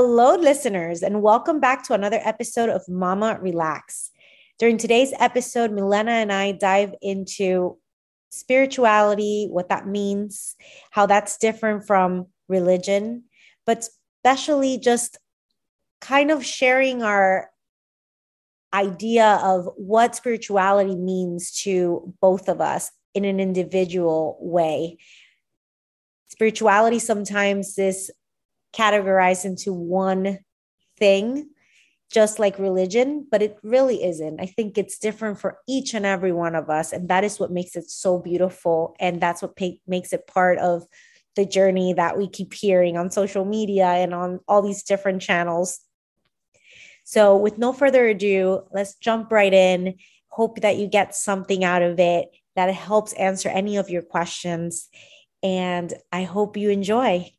Hello, listeners, and welcome back to another episode of Mama RelaXx. During today's episode, Milena and I dive into spirituality, what that means, how that's different from religion, but especially just kind of sharing our idea of what spirituality means to both of us in an individual way. Spirituality sometimes is categorized into one thing, just like religion, but it really isn't. I think it's different for each and every one of us. And that is what makes it so beautiful. And that's what pa- makes it part of the journey that we keep hearing on social media and on all these different channels. So, with no further ado, let's jump right in. Hope that you get something out of it, that it helps answer any of your questions. And I hope you enjoy.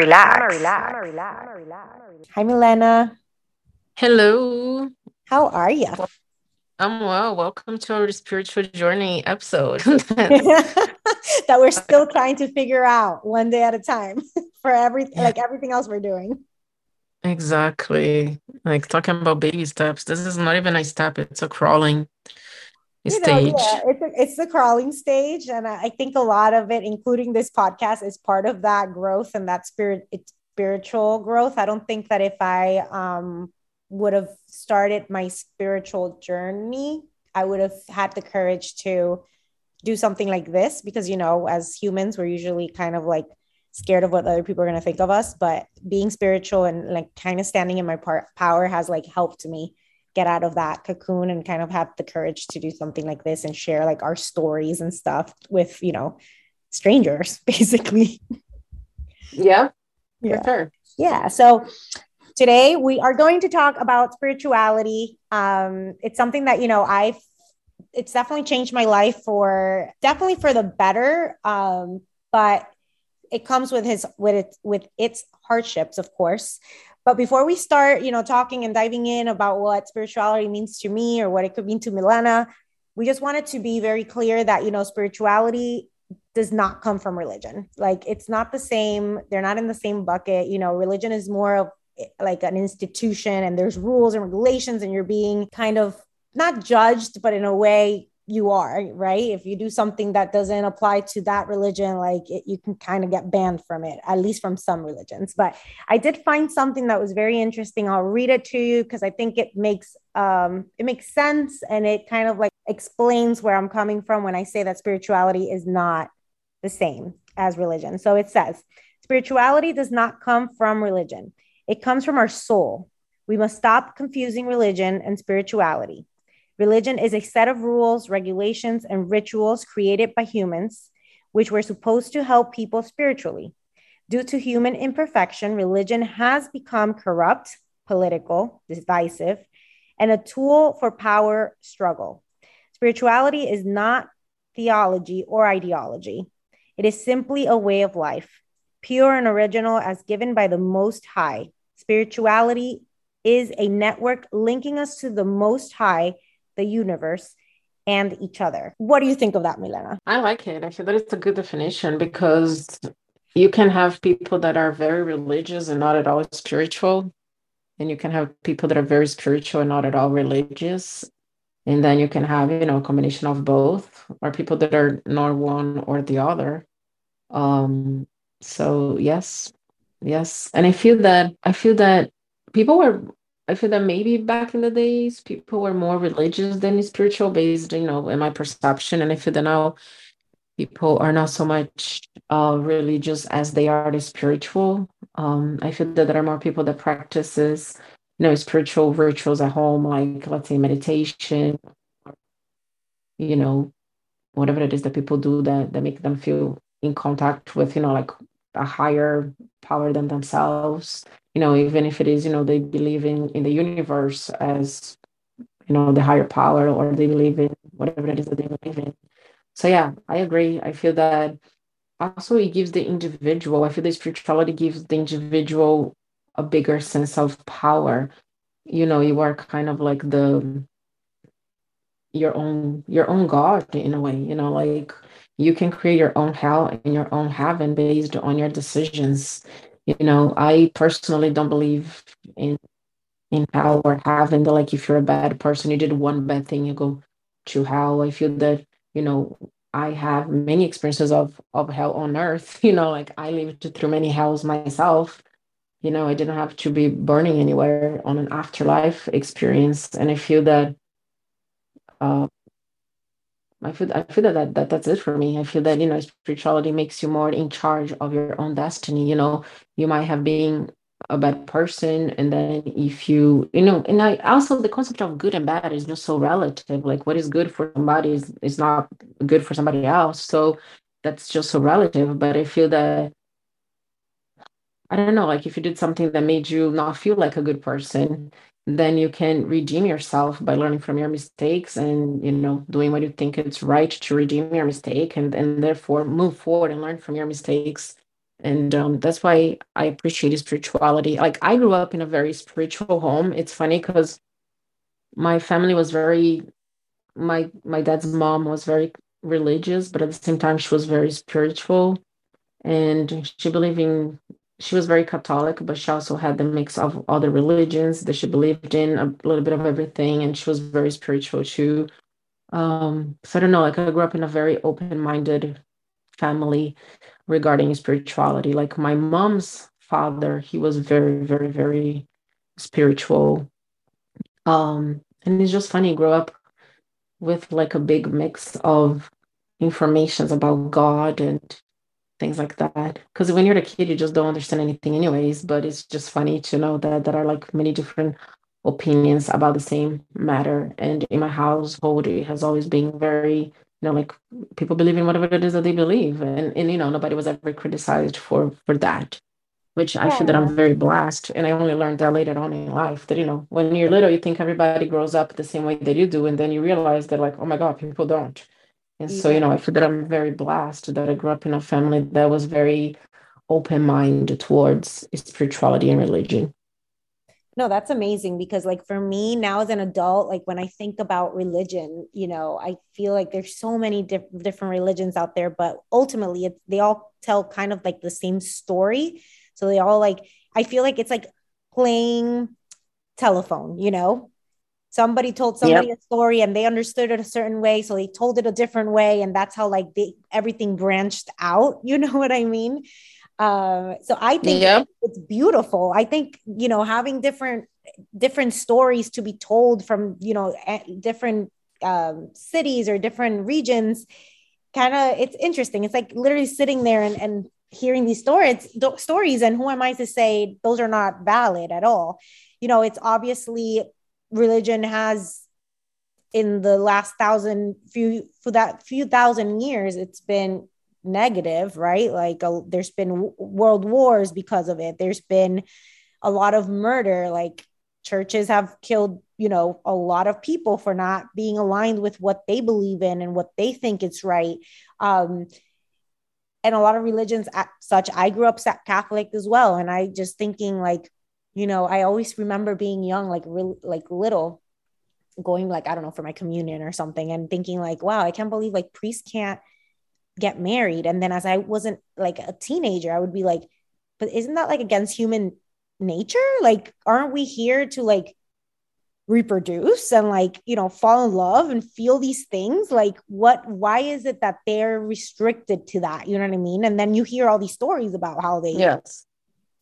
Relax. Mama relax. Relax. Hi, Milena. Hello. How are you? I'm well. Welcome to our spiritual journey episode. that we're still trying to figure out one day at a time for everything, like everything else we're doing. Exactly. Like talking about baby steps. This is not even a step, it's a crawling You know, stage. yeah, it's a, it's the crawling stage, and I I think a lot of it, including this podcast, is part of that growth and that spirit. It's spiritual growth. I don't think that if I um would have started my spiritual journey, I would have had the courage to do something like this because, you know, as humans, we're usually kind of like scared of what other people are going to think of us. But being spiritual and like kind of standing in my part, power has like helped me get out of that cocoon and kind of have the courage to do something like this and share like our stories and stuff with, you know, strangers basically. Yeah, Yeah. for sure. Yeah. So today we are going to talk about spirituality. Um, it's something that, you know, I've, it's definitely changed my life for definitely for the better. Um, but it comes with his, with it, with its hardships, of course. But before we start, you know, talking and diving in about what spirituality means to me or what it could mean to Milena, we just wanted to be very clear that, you know, spirituality does not come from religion. Like it's not the same. They're not in the same bucket. You know, religion is more of like an institution and there's rules and regulations and you're being kind of not judged, but in a way you are, right? If you do something that doesn't apply to that religion, like it, you can kind of get banned from it, at least from some religions. But I did find something that was very interesting. I'll read it to you because I think it makes um it makes sense and it kind of like explains where I'm coming from when I say that spirituality is not the same as religion. So it says, spirituality does not come from religion. It comes from our soul. We must stop confusing religion and spirituality. Religion is a set of rules, regulations, and rituals created by humans, which were supposed to help people spiritually. Due to human imperfection, religion has become corrupt, political, divisive, and a tool for power struggle. Spirituality is not theology or ideology. It is simply a way of life, pure and original as given by the Most High. Spirituality is a network linking us to the Most High, the universe, and each other. What do you think of that, Milena? I like it. I feel that it's a good definition because you can have people that are very religious and not at all spiritual. And you can have people that are very spiritual and not at all religious. And then you can have, you know, a combination of both, or people that are not one or the other. Um, so yes, yes. And I feel that I feel that people were I feel that maybe back in the days people were more religious than spiritual based, you know, in my perception. And I feel that now people are not so much uh religious as they are the spiritual. Um, I feel that there are more people that practices, you know, spiritual rituals at home, like let's say meditation, you know, whatever it is that people do that that make them feel in contact with, you know, like a higher power than themselves. You know, even if it is, you know, they believe in in the universe as you know the higher power or they believe in whatever it is that they believe in. So yeah i agree. I feel that also it gives the individual i feel that spirituality gives the individual a bigger sense of power. You know you are kind of like the your own your own god in a way you know like you can create your own hell and your own heaven based on your decisions you know i personally don't believe in in hell or heaven that like if you're a bad person you did one bad thing you go to hell. I feel that you know i have many experiences of of hell on earth you know like i lived through many hells myself. You know i didn't have to be burning anywhere on an afterlife experience. And i feel that uh, I feel I feel that, that that that's it for me. I feel that you know spirituality makes you more in charge of your own destiny. You know, you might have been a bad person, and then if you you know, and I also the concept of good and bad is just so relative. Like what is good for somebody is is not good for somebody else. So that's just so relative. But I feel that I don't know, like if you did something that made you not feel like a good person, then you can redeem yourself by learning from your mistakes and you know doing what you think it's right to redeem your mistake and and therefore move forward and learn from your mistakes. And um, that's why i appreciate spirituality. Like i grew up in a very spiritual home. It's funny because my family was very my my dad's mom was very religious but at the same time she was very spiritual. And she believed in she was very Catholic, but she also had the mix of other religions that she believed in, a little bit of everything, and she was very spiritual too. Um, so I don't know, like I grew up in a very open-minded family regarding spirituality. Like my mom's father, he was very, very, very spiritual. Um, and it's just funny, grow up with like a big mix of informations about God and things like that. Because when you're a kid, you just don't understand anything, anyways. But it's just funny to know that there are like many different opinions about the same matter. And in my household, it has always been very, you know, like people believe in whatever it is that they believe, and and you know, nobody was ever criticized for for that. Which I feel that I'm very blessed, and I only learned that later on in life. That you know, when you're little, you think everybody grows up the same way that you do, and then you realize that like, oh my god, people don't and so, you know, I feel that I'm very blessed that I grew up in a family that was very open minded towards spirituality and religion. No, that's amazing because, like, for me now as an adult, like, when I think about religion, you know, I feel like there's so many diff- different religions out there, but ultimately, it's, they all tell kind of like the same story. So they all like, I feel like it's like playing telephone, you know? Somebody told somebody yep. a story and they understood it a certain way so they told it a different way and that's how like they everything branched out you know what i mean uh, so i think yep. it's beautiful i think you know having different different stories to be told from you know different um, cities or different regions kind of it's interesting it's like literally sitting there and, and hearing these stories stories and who am i to say those are not valid at all you know it's obviously religion has in the last thousand few for that few thousand years it's been negative right? Like a, there's been world wars because of it. There's been a lot of murder. Like churches have killed you know a lot of people for not being aligned with what they believe in and what they think is right. Um and a lot of religions such i grew up catholic as well. And i just thinking like you know i always remember being young like real like little going like i don't know for my communion or something and thinking like wow i can't believe like priests can't get married. And then as i wasn't like a teenager i would be like but isn't that like against human nature? Like aren't we here to like reproduce and like you know fall in love and feel these things? Like what why is it that they're restricted to that? You know what i mean? And then you hear all these stories about how they yes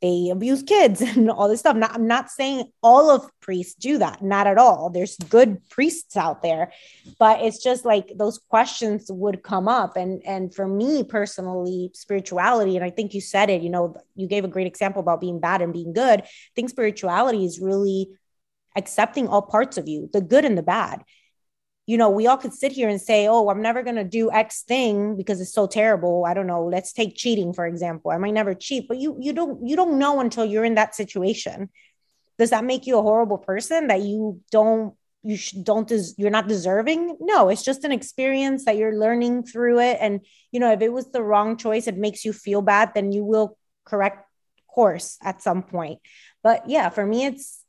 they abuse kids and all this stuff. I'm not saying all of priests do that, not at all. There's good priests out there, but it's just like those questions would come up. And and for me personally, spirituality, and I think you said it, you know, you gave a great example about being bad and being good. I think spirituality is really accepting all parts of you, the good and the bad you know, we all could sit here and say, oh, I'm never going to do X thing because it's so terrible. I don't know. Let's take cheating, for example. I might never cheat, but you, you don't, you don't know until you're in that situation. Does that make you a horrible person that you don't you sh- don't des- you're not deserving no it's just an experience that you're learning through it and you know if it was the wrong choice it makes you feel bad then you will correct course at some point but yeah for me it's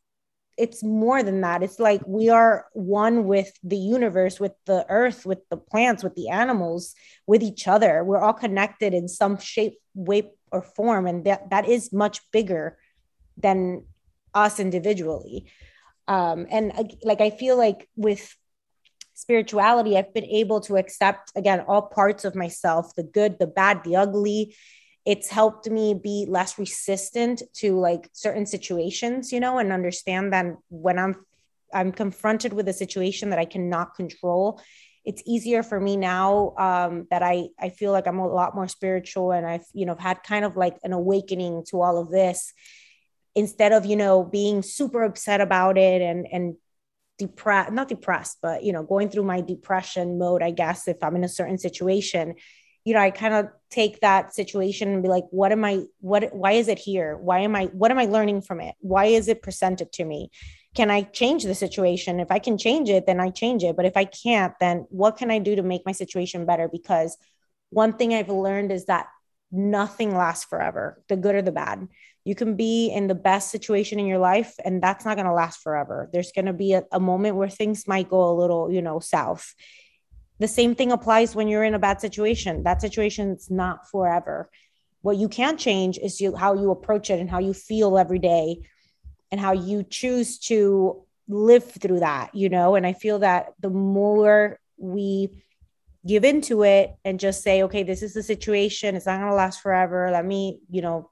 it's more than that. It's like we are one with the universe with the earth with the plants with the animals with each other. We're all connected in some shape way or form and that that is much bigger than us individually. Um, and like i feel like with spirituality i've been able to accept again all parts of myself the good the bad the ugly it's helped me be less resistant to like certain situations you know and understand that when i'm i'm confronted with a situation that i cannot control it's easier for me now um, that I I feel like I'm a lot more spiritual and I've you know had kind of like an awakening to all of this instead of you know being super upset about it and and depressed not depressed but you know going through my depression mode i guess if i'm in a certain situation you know i kind of take that situation and be like what am i what why is it here? Why am i what am i learning from it? Why is it presented to me? Can i change the situation? If i can change it then i change it. But if i can't then what can i do to make my situation better? Because one thing i've learned is that nothing lasts forever the good or the bad. You can be in the best situation in your life and that's not going to last forever. There's going to be a, a, moment where things might go a little you know south the same thing applies when you're in a bad situation. That situation is not forever. What you can change is you how you approach it and how you feel every day and how you choose to live through that you know? And i feel that the more we give into it and just say okay this is the situation. It's not going to last forever. Let me you know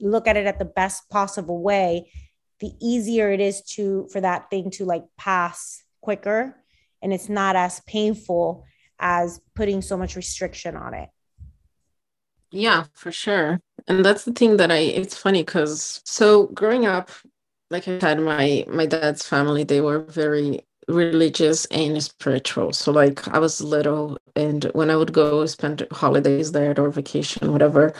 look at it at the best possible way. The easier it is to for that thing to like pass quicker and it's not as painful as putting so much restriction on it. Yeah for sure. And that's the thing that i it's funny because so growing up like i said my my dad's family they were very religious and spiritual. So like i was little and when i would go spend holidays there or vacation whatever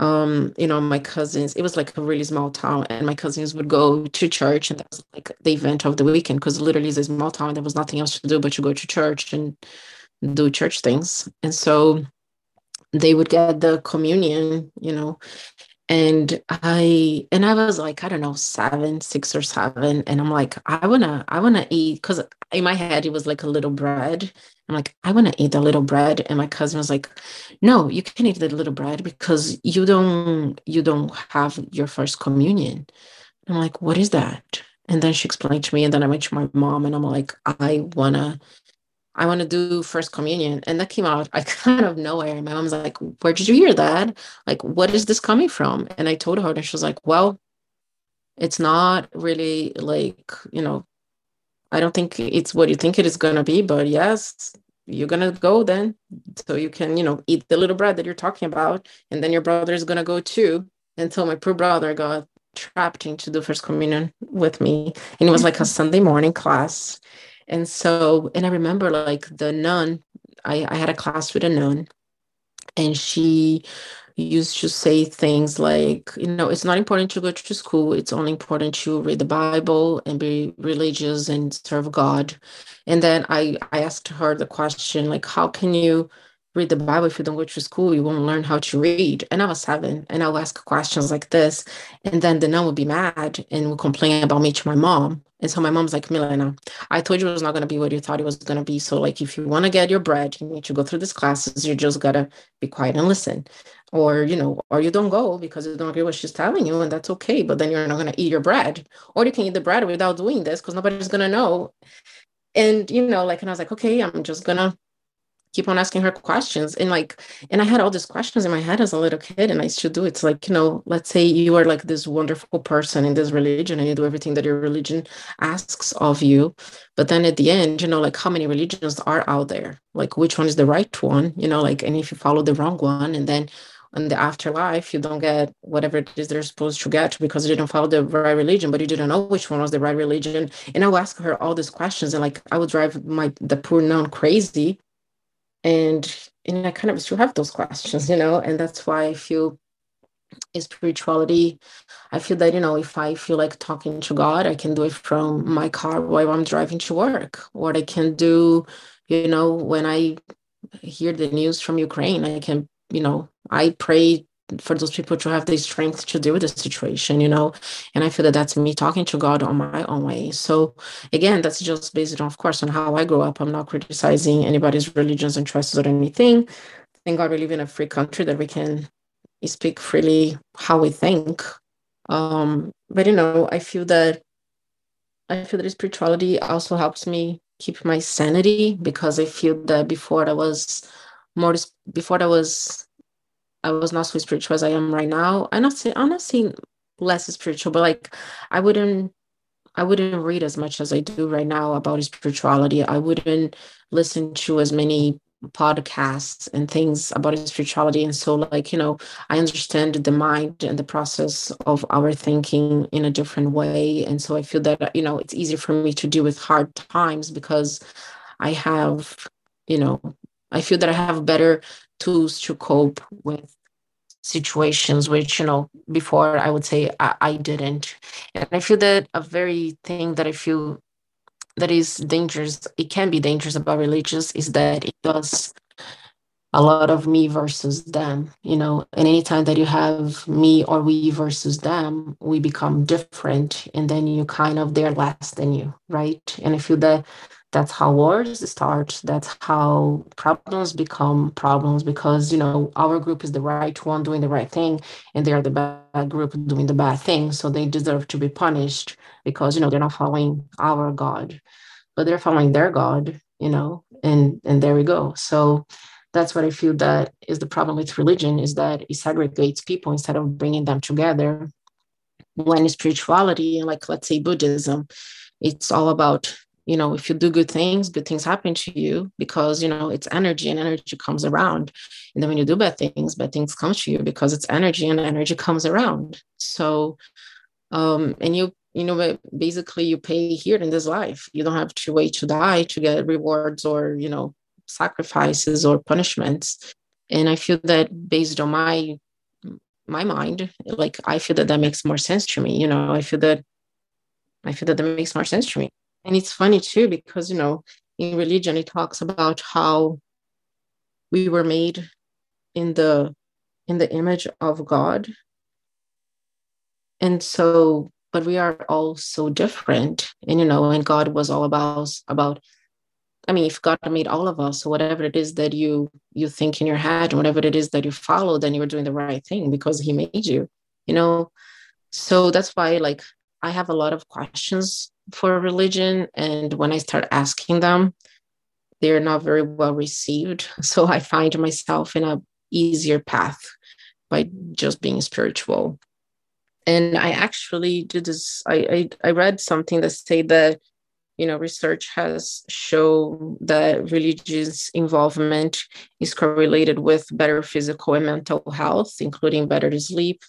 um, you know, my cousins, it was like a really small town, and my cousins would go to church, and that was like the event of the weekend because literally it's a small town. There was nothing else to do but to go to church and do church things. And so they would get the communion, you know, and I and I was like, I don't know, seven, six or seven, and I'm like, I wanna, I wanna eat because in my head it was like a little bread, I'm like, I want to eat the little bread. And my cousin was like, No, you can't eat the little bread because you don't you don't have your first communion. I'm like, what is that? And then she explained to me, and then I went to my mom and I'm like, I wanna I want to do first communion. And that came out I kind of nowhere. My mom's like, Where did you hear that? Like, what is this coming from? And I told her, and she was like, Well, it's not really like, you know, I don't think it's what you think it is going to be, but yes, you're going to go then. So you can, you know, eat the little bread that you're talking about. And then your brother is going to go too. Until my poor brother got trapped into the first communion with me. And it was like a Sunday morning class. And so, and I remember like the nun, I, I had a class with a nun and she used to say things like, you know, it's not important to go to school. It's only important to read the Bible and be religious and serve God. And then I, I asked her the question, like, how can you read the Bible if you don't go to school? You won't learn how to read. And I was seven, and I'll ask questions like this. And then the nun would be mad and would complain about me to my mom. And so my mom's like, Milena, I told you it was not going to be what you thought it was going to be. So, like, if you want to get your bread, you need to go through these classes. You just got to be quiet and listen or you know or you don't go because you don't agree with what she's telling you and that's okay but then you're not going to eat your bread or you can eat the bread without doing this because nobody's going to know and you know like and i was like okay i'm just going to keep on asking her questions and like and i had all these questions in my head as a little kid and i still do. It's like you know let's say you are like this wonderful person in this religion and you do everything that your religion asks of you but then at the end you know like how many religions are out there? Like which one is the right one? You know like and if you follow the wrong one and then in the afterlife you don't get whatever it is they're supposed to get because you didn't follow the right religion but you didn't know which one was the right religion. And i would ask her all these questions and like i would drive my the poor nun crazy and and i kind of still have those questions you know and that's why i feel spirituality. I feel that you know if i feel like talking to god i can do it from my car while i'm driving to work. Or i can do you know when i hear the news from ukraine i can you know i pray for those people to have the strength to deal with the situation you know? And i feel that that's me talking to god on my own way. So again that's just based on of course on how i grew up. I'm not criticizing anybody's religions and choices or anything. Thank god we live in a free country that we can speak freely how we think. Um but you know i feel that i feel that spirituality also helps me keep my sanity because i feel that before i was more before i was I was not so spiritual as I am right now. I'm not saying I'm not saying less spiritual, but like I wouldn't I wouldn't read as much as I do right now about spirituality. I wouldn't listen to as many podcasts and things about spirituality. And so, like, you know, I understand the mind and the process of our thinking in a different way. And so I feel that, you know, it's easier for me to deal with hard times because I have, you know, I feel that I have better tools to cope with situations which you know before i would say I, I, didn't. And i feel that a very thing that i feel that is dangerous it can be dangerous about religious is that it does a lot of me versus them you know. And anytime that you have me or we versus them we become different and then you kind of they're less than you right? And i feel that that's how wars start. That's how problems become problems because you know our group is the right one doing the right thing and they are the bad group doing the bad thing. So they deserve to be punished because you know they're not following our god but they're following their god you know and and there we go. So that's what i feel that is the problem with religion is that it segregates people instead of bringing them together. When spirituality like let's say buddhism it's all about you know if you do good things good things happen to you because you know it's energy and energy comes around. And then when you do bad things bad things come to you because it's energy and energy comes around. So um and you you know basically you pay here in this life. You don't have to wait to die to get rewards or you know sacrifices or punishments. And i feel that based on my my mind like i feel that that makes more sense to me you know i feel that i feel that that makes more sense to me and it's funny too, because, you know, in religion, it talks about how we were made in the in the image of God. And so, but we are all so different. And you know, and God was all about about I mean, if God made all of us, whatever it is that you you think in your head, and whatever it is that you follow, then you're doing the right thing because He made you, you know. So that's why, like, I have a lot of questions for religion. And when I start asking them, they're not very well received. So I find myself in a easier path by just being spiritual. And I actually did this, I, I, I read something that say that you know research has shown that religious involvement is correlated with better physical and mental health including better sleep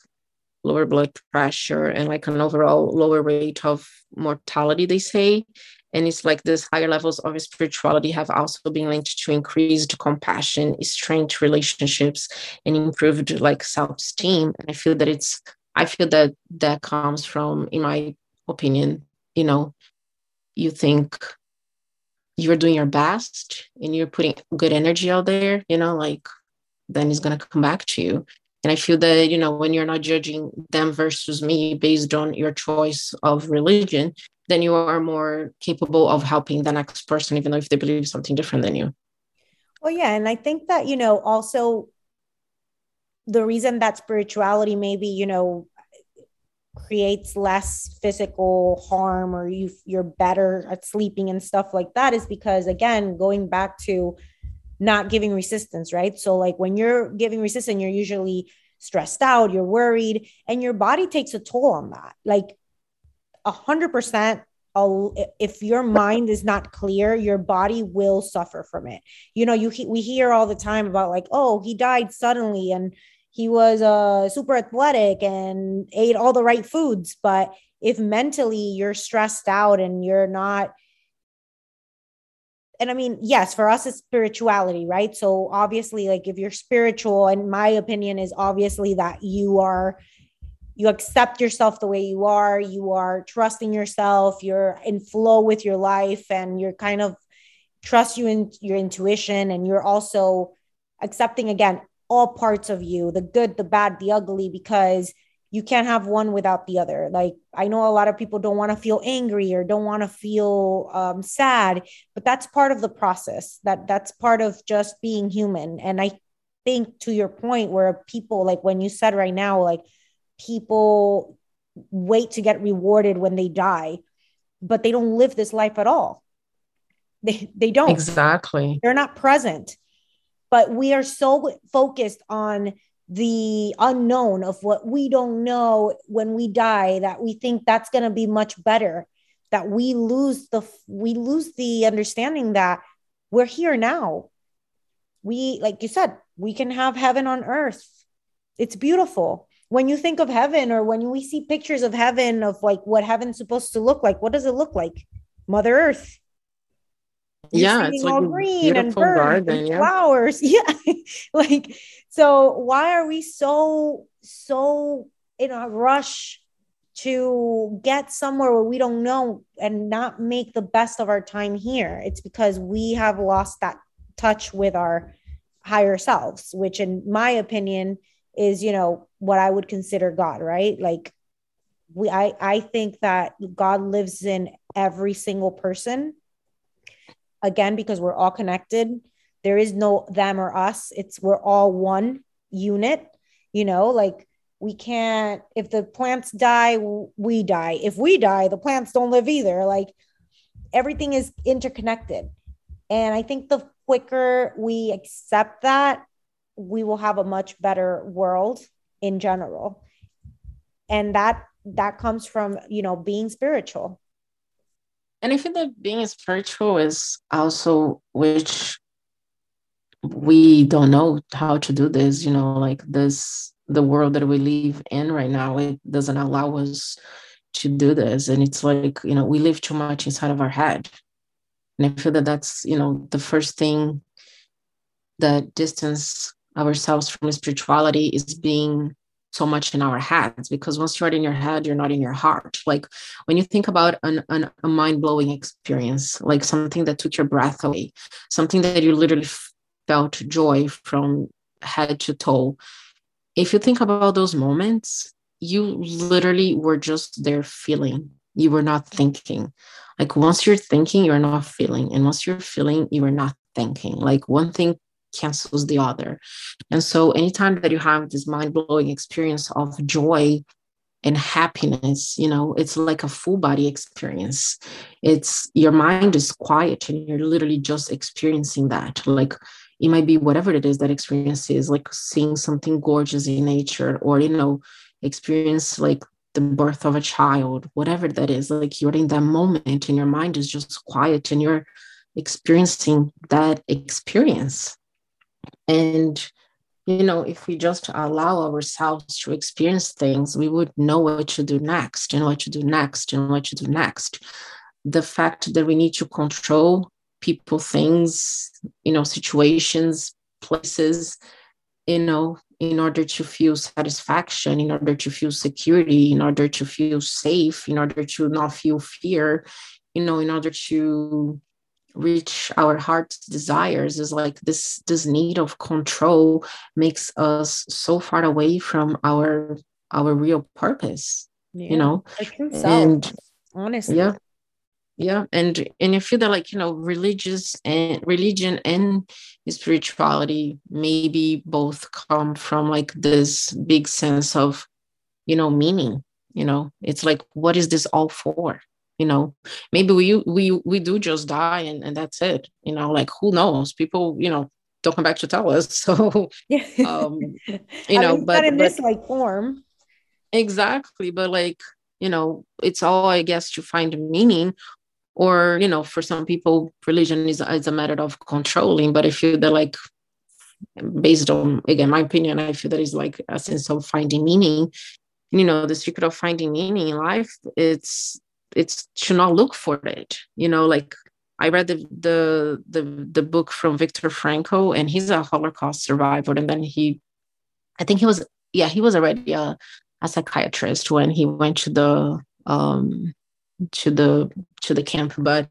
lower blood pressure and like an overall lower rate of mortality they say. And it's like this higher levels of spirituality have also been linked to increased compassion strength relationships and improved like self-esteem. And i feel that it's i feel that that comes from in my opinion you know you think you're doing your best and you're putting good energy out there you know like then it's to come back to you and I feel that, you know, when you're not judging them versus me based on your choice of religion, then you are more capable of helping the next person, even though if they believe something different than you. Well, yeah. And I think that, you know, also the reason that spirituality maybe, you know, creates less physical harm or you you're better at sleeping and stuff like that is because again going back to not giving resistance, right? So, like when you're giving resistance, you're usually stressed out, you're worried, and your body takes a toll on that. Like a hundred percent if your mind is not clear your body will suffer from it you know you we hear all the time about like oh he died suddenly and he was uh super athletic and ate all the right foods but if mentally you're stressed out and you're not and I mean, yes, for us it's spirituality, right? So obviously, like if you're spiritual, and my opinion is obviously that you are you accept yourself the way you are, you are trusting yourself, you're in flow with your life, and you're kind of trust you in your intuition, and you're also accepting again all parts of you, the good, the bad, the ugly, because you can't have one without the other. Like I know a lot of people don't want to feel angry or don't want to feel um, sad, but that's part of the process. That that's part of just being human. And I think to your point, where people like when you said right now, like people wait to get rewarded when they die, but they don't live this life at all. They they don't exactly. They're not present. But we are so focused on the unknown of what we don't know when we die that we think that's going to be much better that we lose the we lose the understanding that we're here now. We like you said we can have heaven on earth. It's beautiful. When you think of heaven or when we see pictures of heaven of like what heaven's supposed to look like what does it look like? Mother earth You're yeah it's like green and birds garden, and yeah. flowers yeah like so why are we so so in a rush to get somewhere where we don't know and not make the best of our time here? It's because we have lost that touch with our higher selves, which in my opinion is, you know, what I would consider God, right? Like we I I think that God lives in every single person again because we're all connected. There is no them or us. It's we're all one unit you know like we can't if the plants die we die. If we die the plants don't live either. Like everything is interconnected. And i think the quicker we accept that we will have a much better world in general. And that that comes from you know being spiritual and i think that being spiritual is also which we don't know how to do this you know like this the world that we live in right now it doesn't allow us to do this. And it's like you know we live too much inside of our head. And i feel that that's you know the first thing that distance ourselves from spirituality is being so much in our heads because once you're in your head you're not in your heart like when you think about an, an, a mind-blowing experience like something that took your breath away something that you literally felt joy from head to toe. If you think about those moments, you literally were just there feeling. You were not thinking. Like once you're thinking, you're not feeling. And once you're feeling, you are not thinking. Like one thing cancels the other. And so anytime that you have this mind-blowing experience of joy and happiness, you know, it's like a full body experience. It's your mind is quiet and you're literally just experiencing that. Like it might be whatever it is that experience is like seeing something gorgeous in nature or you know experience like the birth of a child whatever that is like you're in that moment and your mind is just quiet and you're experiencing that experience and you know if we just allow ourselves to experience things we would know what to do next and what to do next and what to do next. The fact that we need to control people, things, you know, situations, places, you know, in order to feel satisfaction, in order to feel security, in order to feel safe, in order to not feel fear, you know, in order to reach our heart's desires is like this this need of control makes us so far away from our our real purpose yeah, you know and honestly. yeah yeah and and i feel that like you know religious and religion and spirituality maybe both come from like this big sense of you know meaning you know? It's like what is this all for you know maybe we we we do just die and, and that's it you know like who knows? People you know don't come back to tell us. So yeah. um you know but in but, this like form. Exactly but like you know it's all i guess to find meaning or you know for some people religion is, is a method of controlling but i feel that like based on again my opinion i feel that is like a sense of finding meaning. You know the secret of finding meaning in life it's it's to not look for it you know like I read the the the the book from Viktor Frankl, and he's a Holocaust survivor. And then he, I think he was yeah he was already a, a psychiatrist when he went to the um to the to the camp, but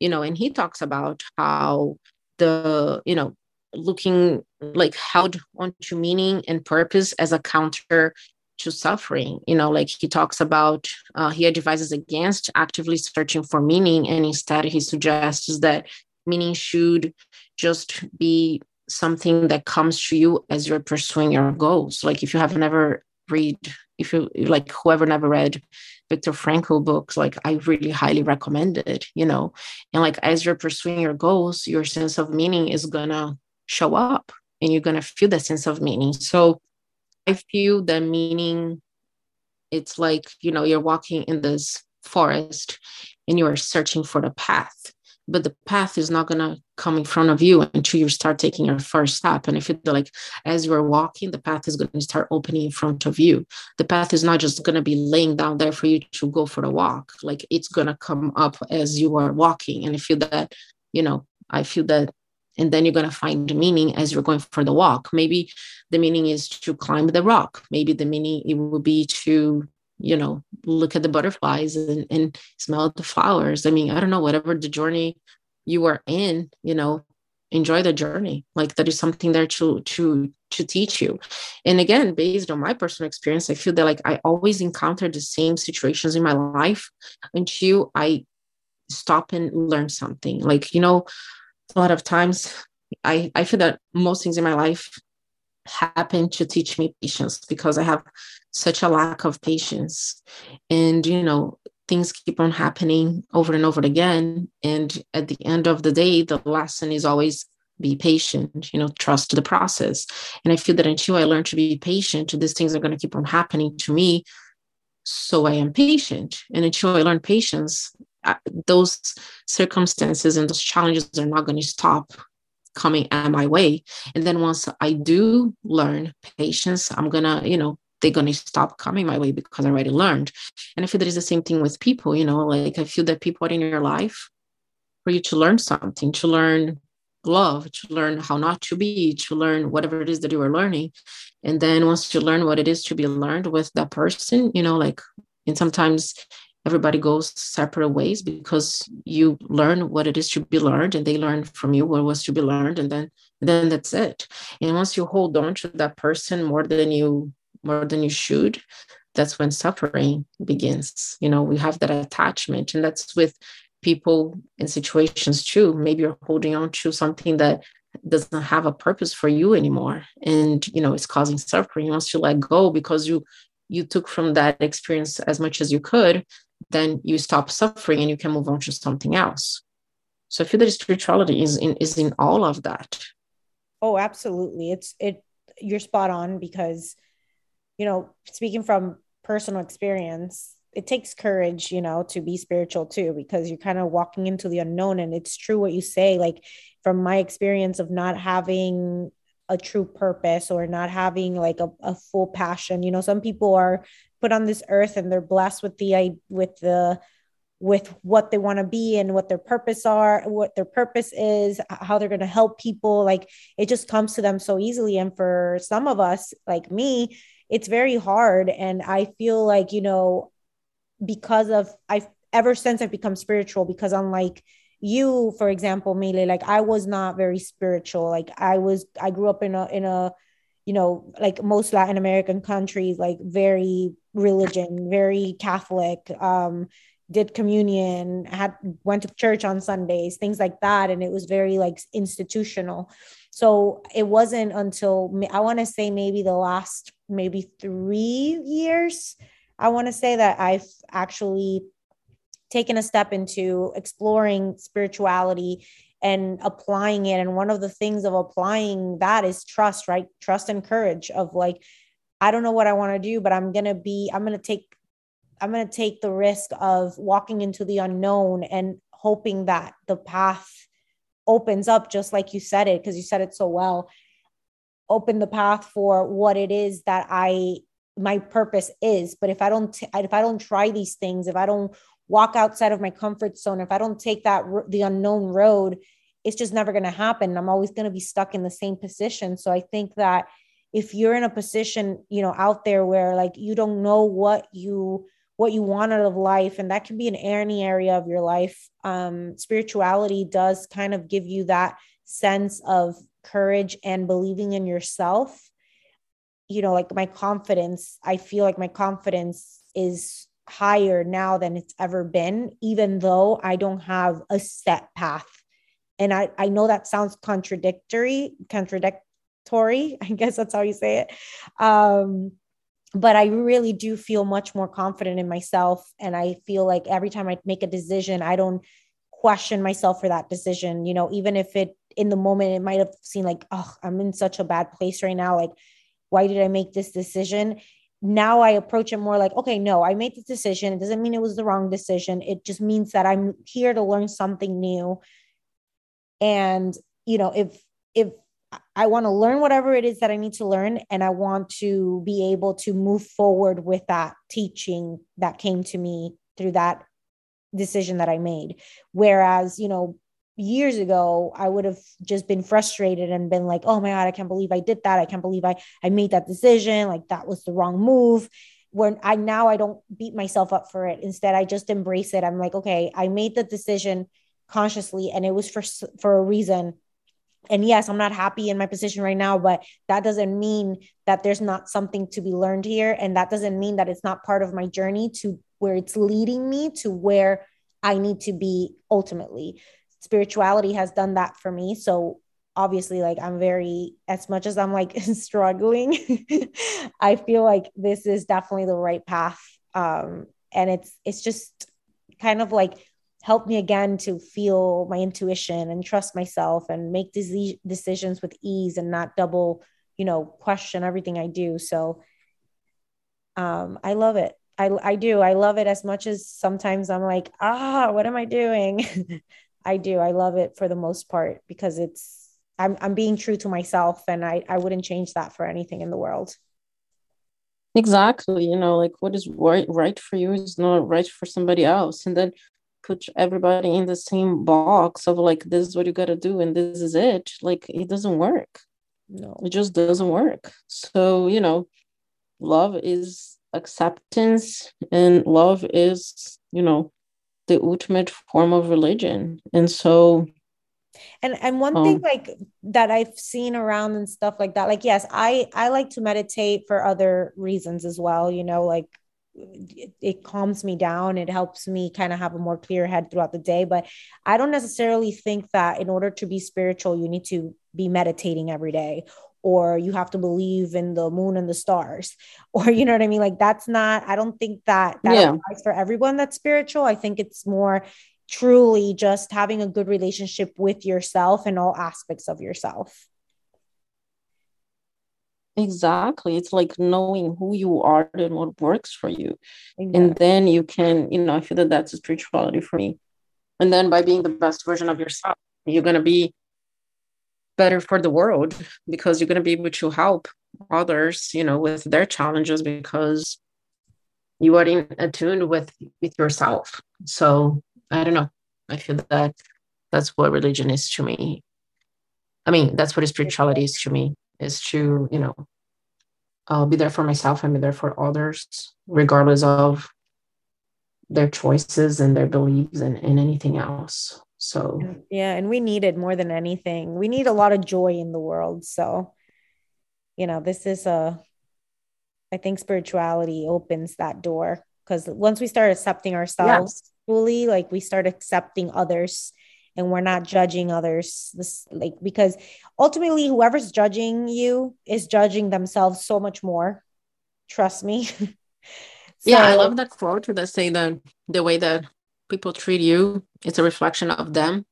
you know, and he talks about how the you know looking like held onto meaning and purpose as a counter to suffering you know like he talks about uh, he advises against actively searching for meaning and instead he suggests that meaning should just be something that comes to you as you're pursuing your goals like if you have never read if you like whoever never read Viktor Frankl books, like I really highly recommend it, you know. And like as you're pursuing your goals, your sense of meaning is gonna show up and you're gonna feel that sense of meaning. So I feel the meaning, it's like, you know, you're walking in this forest and you are searching for the path but the path is not going to come in front of you until you start taking your first step. And if you like as you're walking the path is going to start opening in front of you. The path is not just going to be laying down there for you to go for the walk. Like it's going to come up as you are walking. And i feel that you know i feel that and then you're going to find the meaning as you're going for the walk. Maybe the meaning is to climb the rock. Maybe the meaning it will be to you know look at the butterflies and, and smell the flowers. I mean i don't know whatever the journey you are in you know enjoy the journey. Like that is something there to to to teach you. And again based on my personal experience i feel that like i always encounter the same situations in my life until i stop and learn something. Like you know a lot of times i i feel that most things in my life happen to teach me patience because i have such a lack of patience. And you know things keep on happening over and over again. And at the end of the day the lesson is always be patient you know trust the process. And i feel that until i learn to be patient. These things are going to keep on happening to me. So i am patient. And until i learn patience those circumstances and those challenges are not going to stop coming at my way and then once i do learn patience i'm gonna you know they're to stop coming my way because I already learned. And I feel that is the same thing with people, you know, like I feel that people are in your life for you to learn something, to learn love, to learn how not to be, to learn whatever it is that you are learning. And then once you learn what it is to be learned with that person, you know, like, and sometimes everybody goes separate ways because you learn what it is to be learned and they learn from you what was to be learned and then then that's it. And once you hold on to that person more than you more than you should that's when suffering begins. You know we have that attachment and that's with people in situations too. Maybe you're holding on to something that doesn't have a purpose for you anymore and you know it's causing suffering. Once you let go because you you took from that experience as much as you could then you stop suffering and you can move on to something else so i feel that spirituality is in is in all of that oh absolutely it's it you're spot on because you know, speaking from personal experience, it takes courage, you know, to be spiritual too, because you're kind of walking into the unknown. And it's true what you say, like from my experience of not having a true purpose or not having like a, a full passion. You know, some people are put on this earth and they're blessed with the with the with what they want to be and what their purpose are what their purpose is how they're going to help people like it just comes to them so easily. And for some of us like me it's very hard. And i feel like you know because of i've ever since i've become spiritual because unlike you for example Mele, like i was not very spiritual. Like i was i grew up in a in a you know like most latin american countries like very religion very catholic um did communion had went to church on sundays things like that. And it was very like institutional. So it wasn't until i want to say maybe the last maybe three years i want to say that i've actually taken a step into exploring spirituality and applying it. And one of the things of applying that is trust right? Trust and courage of like i don't know what i want to do but i'm going to be i'm going to take I'm going to take the risk of walking into the unknown and hoping that the path opens up just like you said it because you said it so well. Open the path for what it is that I my purpose is. But if I don't if I don't try these things if I don't walk outside of my comfort zone, if I don't take that the unknown road, it's just never going to happen. I'm always going to be stuck in the same position. So I think that if you're in a position, you know, out there where like you don't know what you what you want out of life and that can be in any area of your life um spirituality does kind of give you that sense of courage and believing in yourself you know like my confidence i feel like my confidence is higher now than it's ever been even though i don't have a set path and i i know that sounds contradictory contradictory i guess that's how you say it. Um but i really do feel much more confident in myself. And i feel like every time i make a decision i don't question myself for that decision you know even if it in the moment it might have seemed like oh i'm in such a bad place right now. Like why did i make this decision? Now i approach it more like okay no i made this decision. It doesn't mean it was the wrong decision. It just means that i'm here to learn something new and you know if if i want to learn whatever it is that i need to learn and i want to be able to move forward with that teaching that came to me through that decision that i made. Whereas you know years ago i would have just been frustrated and been like oh my god i can't believe i did that. I can't believe i i made that decision. Like that was the wrong move. When i now i don't beat myself up for it. Instead i just embrace it. I'm like okay i made the decision consciously and it was for for a reason. And yes i'm not happy in my position right now but that doesn't mean that there's not something to be learned here. And that doesn't mean that it's not part of my journey to where it's leading me to where i need to be ultimately. Spirituality has done that for me. So obviously like i'm very as much as i'm like struggling i feel like this is definitely the right path. Um and it's it's just kind of like helped me again to feel my intuition and trust myself and make these decisions with ease and not double you know question everything i do so um i love it i i do i love it as much as sometimes i'm like ah what am i doing I do. I love it for the most part because it's I'm I'm being true to myself and I I wouldn't change that for anything in the world. Exactly. You know, like what is right right for you is not right for somebody else. And then put everybody in the same box of like this is what you gotta do and this is it. Like it doesn't work. No. It just doesn't work. So, you know, love is acceptance and love is, you know, the ultimate form of religion and so and and one um, thing like that i've seen around and stuff like that like yes i i like to meditate for other reasons as well you know like it, it calms me down. It helps me kind of have a more clear head throughout the day but i don't necessarily think that in order to be spiritual you need to be meditating every day or you have to believe in the moon and the stars or you know what i mean? Like that's not i don't think that that yeah. applies for everyone that's spiritual. I think it's more truly just having a good relationship with yourself and all aspects of yourself exactly. It's like knowing who you are and what works for you. Exactly. and then you can you know i feel that that's a spirituality for me. And then by being the best version of yourself you're going to be better for the world because you're going to be able to help others you know with their challenges because you are in attuned with with yourself. So i don't know. I feel that that's what religion is to me. I mean that's what spirituality is to me is to you know i'll be there for myself and be there for others regardless of their choices and their beliefs and, and anything else so, yeah, and we need it more than anything. We need a lot of joy in the world. So, you know, this is a, I think spirituality opens that door because once we start accepting ourselves yes. fully, like we start accepting others and we're not judging others this like because ultimately whoever's judging you is judging themselves so much more trust me so, yeah i love that quote that say that the way that people treat you, it's a reflection of them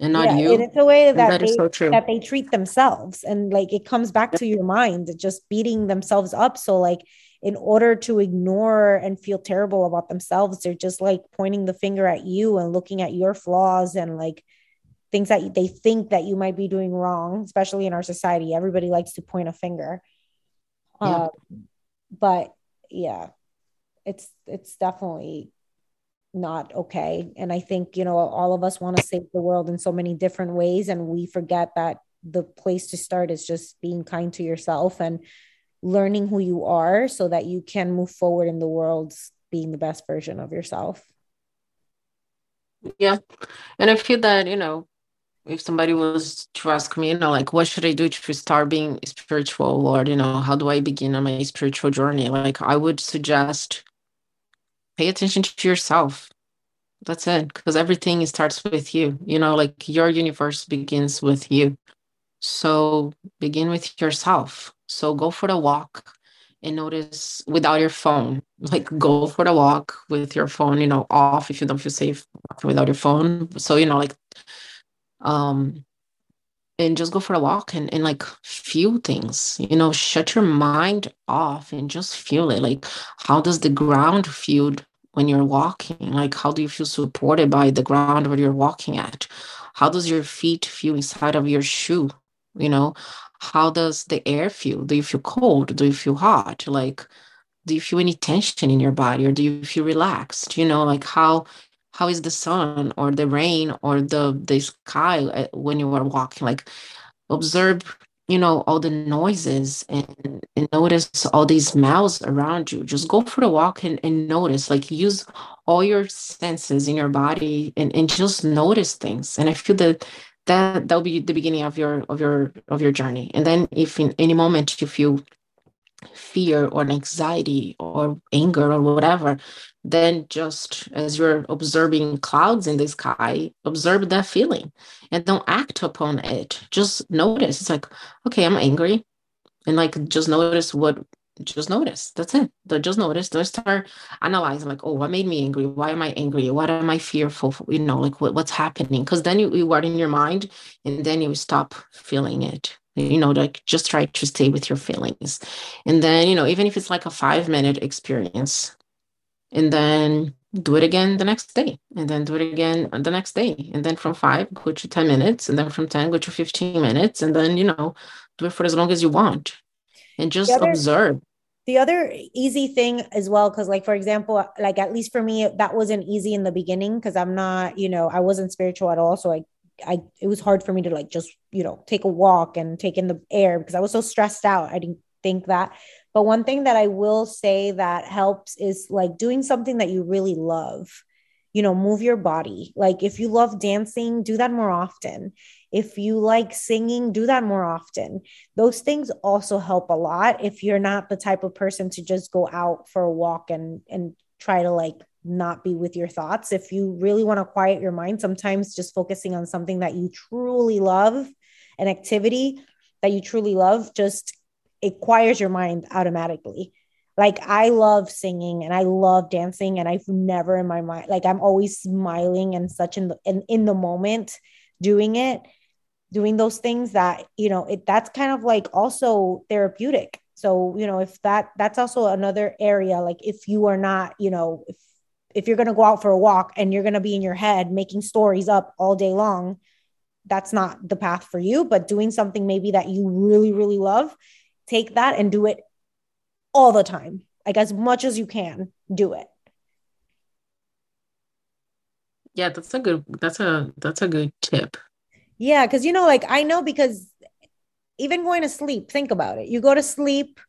and not yeah, you. And it's a way that, that they, so that they treat themselves. And like it comes back to your mind, just beating themselves up. So like in order to ignore and feel terrible about themselves, they're just like pointing the finger at you and looking at your flaws and like things that they think that you might be doing wrong, especially in our society. Everybody likes to point a finger. Yeah. Um, but yeah, it's it's definitely not okay. And I think, you know, all of us want to save the world in so many different ways. And we forget that the place to start is just being kind to yourself and learning who you are so that you can move forward in the world being the best version of yourself. Yeah. And I feel that, you know, if somebody was to ask me, you know, like, what should I do to start being spiritual? Or, you know, how do I begin on my spiritual journey? Like, I would suggest pay attention to yourself. That's it. Because everything starts with you. You know, like your universe begins with you. So begin with yourself. So go for the walk and notice without your phone. Like go for the walk with your phone, you know, off if you don't feel safe without your phone. So, you know, like um and just go for a walk and, and like feel things you know shut your mind off and just feel it. Like how does the ground feel when you're walking? Like how do you feel supported by the ground where you're walking at? How does your feet feel inside of your shoe? You know how does the air feel? Do you feel cold? Do you feel hot? Like do you feel any tension in your body or do you feel relaxed? You know like how how is the sun or the rain or the the sky uh, when you are walking? Like observe you know all the noises and, and notice all these smells around you. Just go for a walk and, and notice like use all your senses in your body and, and just notice things. And i feel that that that'll be the beginning of your of your of your journey. And then if in any moment you feel fear or anxiety or anger or whatever then just as you're observing clouds in the sky observe that feeling and don't act upon it. Just notice. It's like okay i'm angry. And like just notice what just notice. That's it. Just notice. Don't start analyzing like oh what made me angry? Why am i angry? What am i fearful for? you know like what, what's happening? Because then you, you are in your mind and then you stop feeling it you know like just try to stay with your feelings. And then you know even if it's like a five minute experience and then do it again the next day and then do it again the next day. And then from five go to 10 minutes and then from 10 go to 15 minutes and then you know do it for as long as you want. And just the other, observe. the other easy thing as well because like for example like at least for me that wasn't easy in the beginning because i'm not you know i wasn't spiritual at all so i I it was hard for me to like just you know take a walk and take in the air because I was so stressed out. I didn't think that. But one thing that I will say that helps is like doing something that you really love. You know, move your body. Like if you love dancing, do that more often. If you like singing, do that more often. Those things also help a lot if you're not the type of person to just go out for a walk and and try to like not be with your thoughts. If you really want to quiet your mind, sometimes just focusing on something that you truly love, an activity that you truly love, just it quiets your mind automatically. Like I love singing and I love dancing, and I've never in my mind like I'm always smiling and such in the in, in the moment doing it, doing those things that you know it that's kind of like also therapeutic. So you know if that that's also another area like if you are not you know if if you're going to go out for a walk and you're going to be in your head making stories up all day long, that's not the path for you. But doing something maybe that you really, really love, take that and do it all the time. Like as much as you can, do it. Yeah, that's a good that's a that's a good tip. Yeah, cuz you know like I know because even going to sleep, think about it. You go to sleep,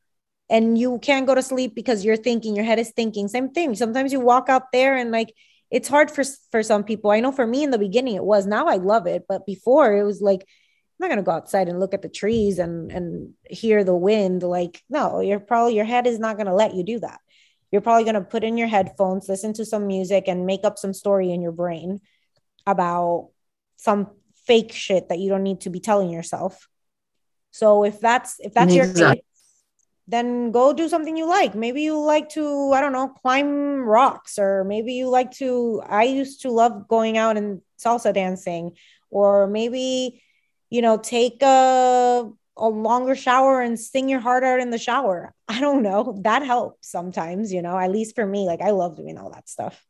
and you can't go to sleep because you're thinking your head is thinking. Same thing. Sometimes you walk out there and like it's hard for for some people. I know for me in the beginning it was. Now i love it but before it was like i'm not going to go outside and look at the trees and and hear the wind. Like no you're probably your head is not going to let you do that. You're probably going to put in your headphones listen to some music and make up some story in your brain about some fake shit that you don't need to be telling yourself. So if that's if that's exactly. your then go do something you like. Maybe you like to, I don't know, climb rocks, or maybe you like to. I used to love going out and salsa dancing, or maybe, you know, take a, a longer shower and sing your heart out in the shower. I don't know. That helps sometimes, you know, at least for me. Like, I love doing all that stuff.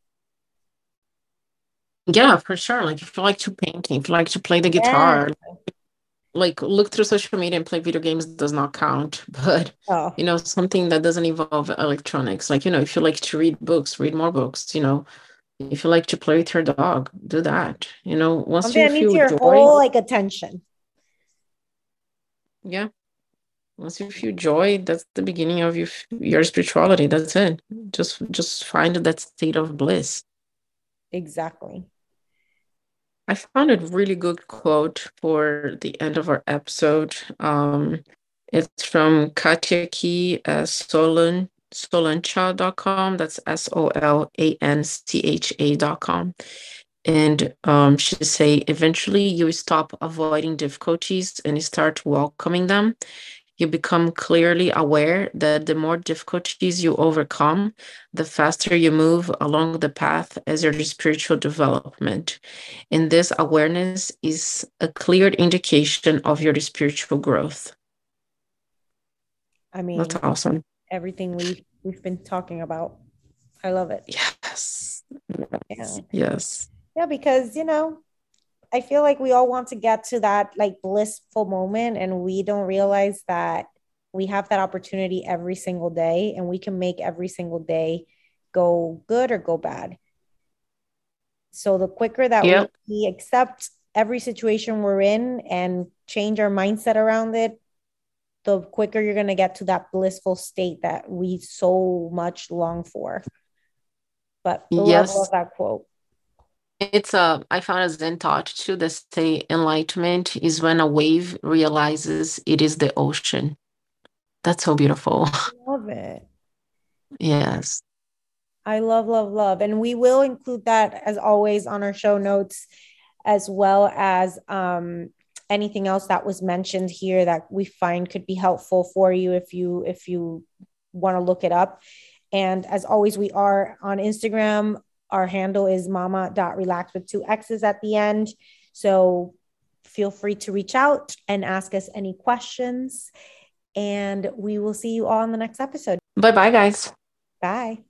Yeah, for sure. Like, if you like to paint, if you like to play the guitar, yeah like look through social media and play video games does not count but oh. you know something that doesn't involve electronics like you know if you like to read books read more books you know if you like to play with your dog, do that. You know, once Something you feel your joy, whole like attention. yeah. Once you feel joy, that's the beginning of your your spirituality. That's it. Just just find that state of bliss. Exactly. I found a really good quote for the end of our episode. Um, it's from Katya Key at Solan, solancha.com. That's S O L A N C H A.com. And um, she say, eventually you stop avoiding difficulties and start welcoming them you become clearly aware that the more difficulties you overcome, the faster you move along the path as your spiritual development. And this awareness is a clear indication of your spiritual growth. I mean, that's awesome. Everything we we've been talking about. I love it. Yes. Yes. Yeah. Yes. Yeah, because you know, I feel like we all want to get to that like blissful moment and we don't realize that we have that opportunity every single day and we can make every single day go good or go bad. So the quicker that yep. we accept every situation we're in and change our mindset around it, the quicker you're going to get to that blissful state that we so much long for. But the yes. level of that quote. It's a, uh, found a Zen thought too that say enlightenment is when a wave realizes it is the ocean. That's so beautiful. I love it. Yes. I love, love, love. And we will include that as always on our show notes, as well as um, anything else that was mentioned here that we find could be helpful for you if you if you want to look it up. And as always, we are on Instagram our handle is mama.relax with two X's at the end. So feel free to reach out and ask us any questions. And we will see you all in the next episode. Bye bye, guys. Bye.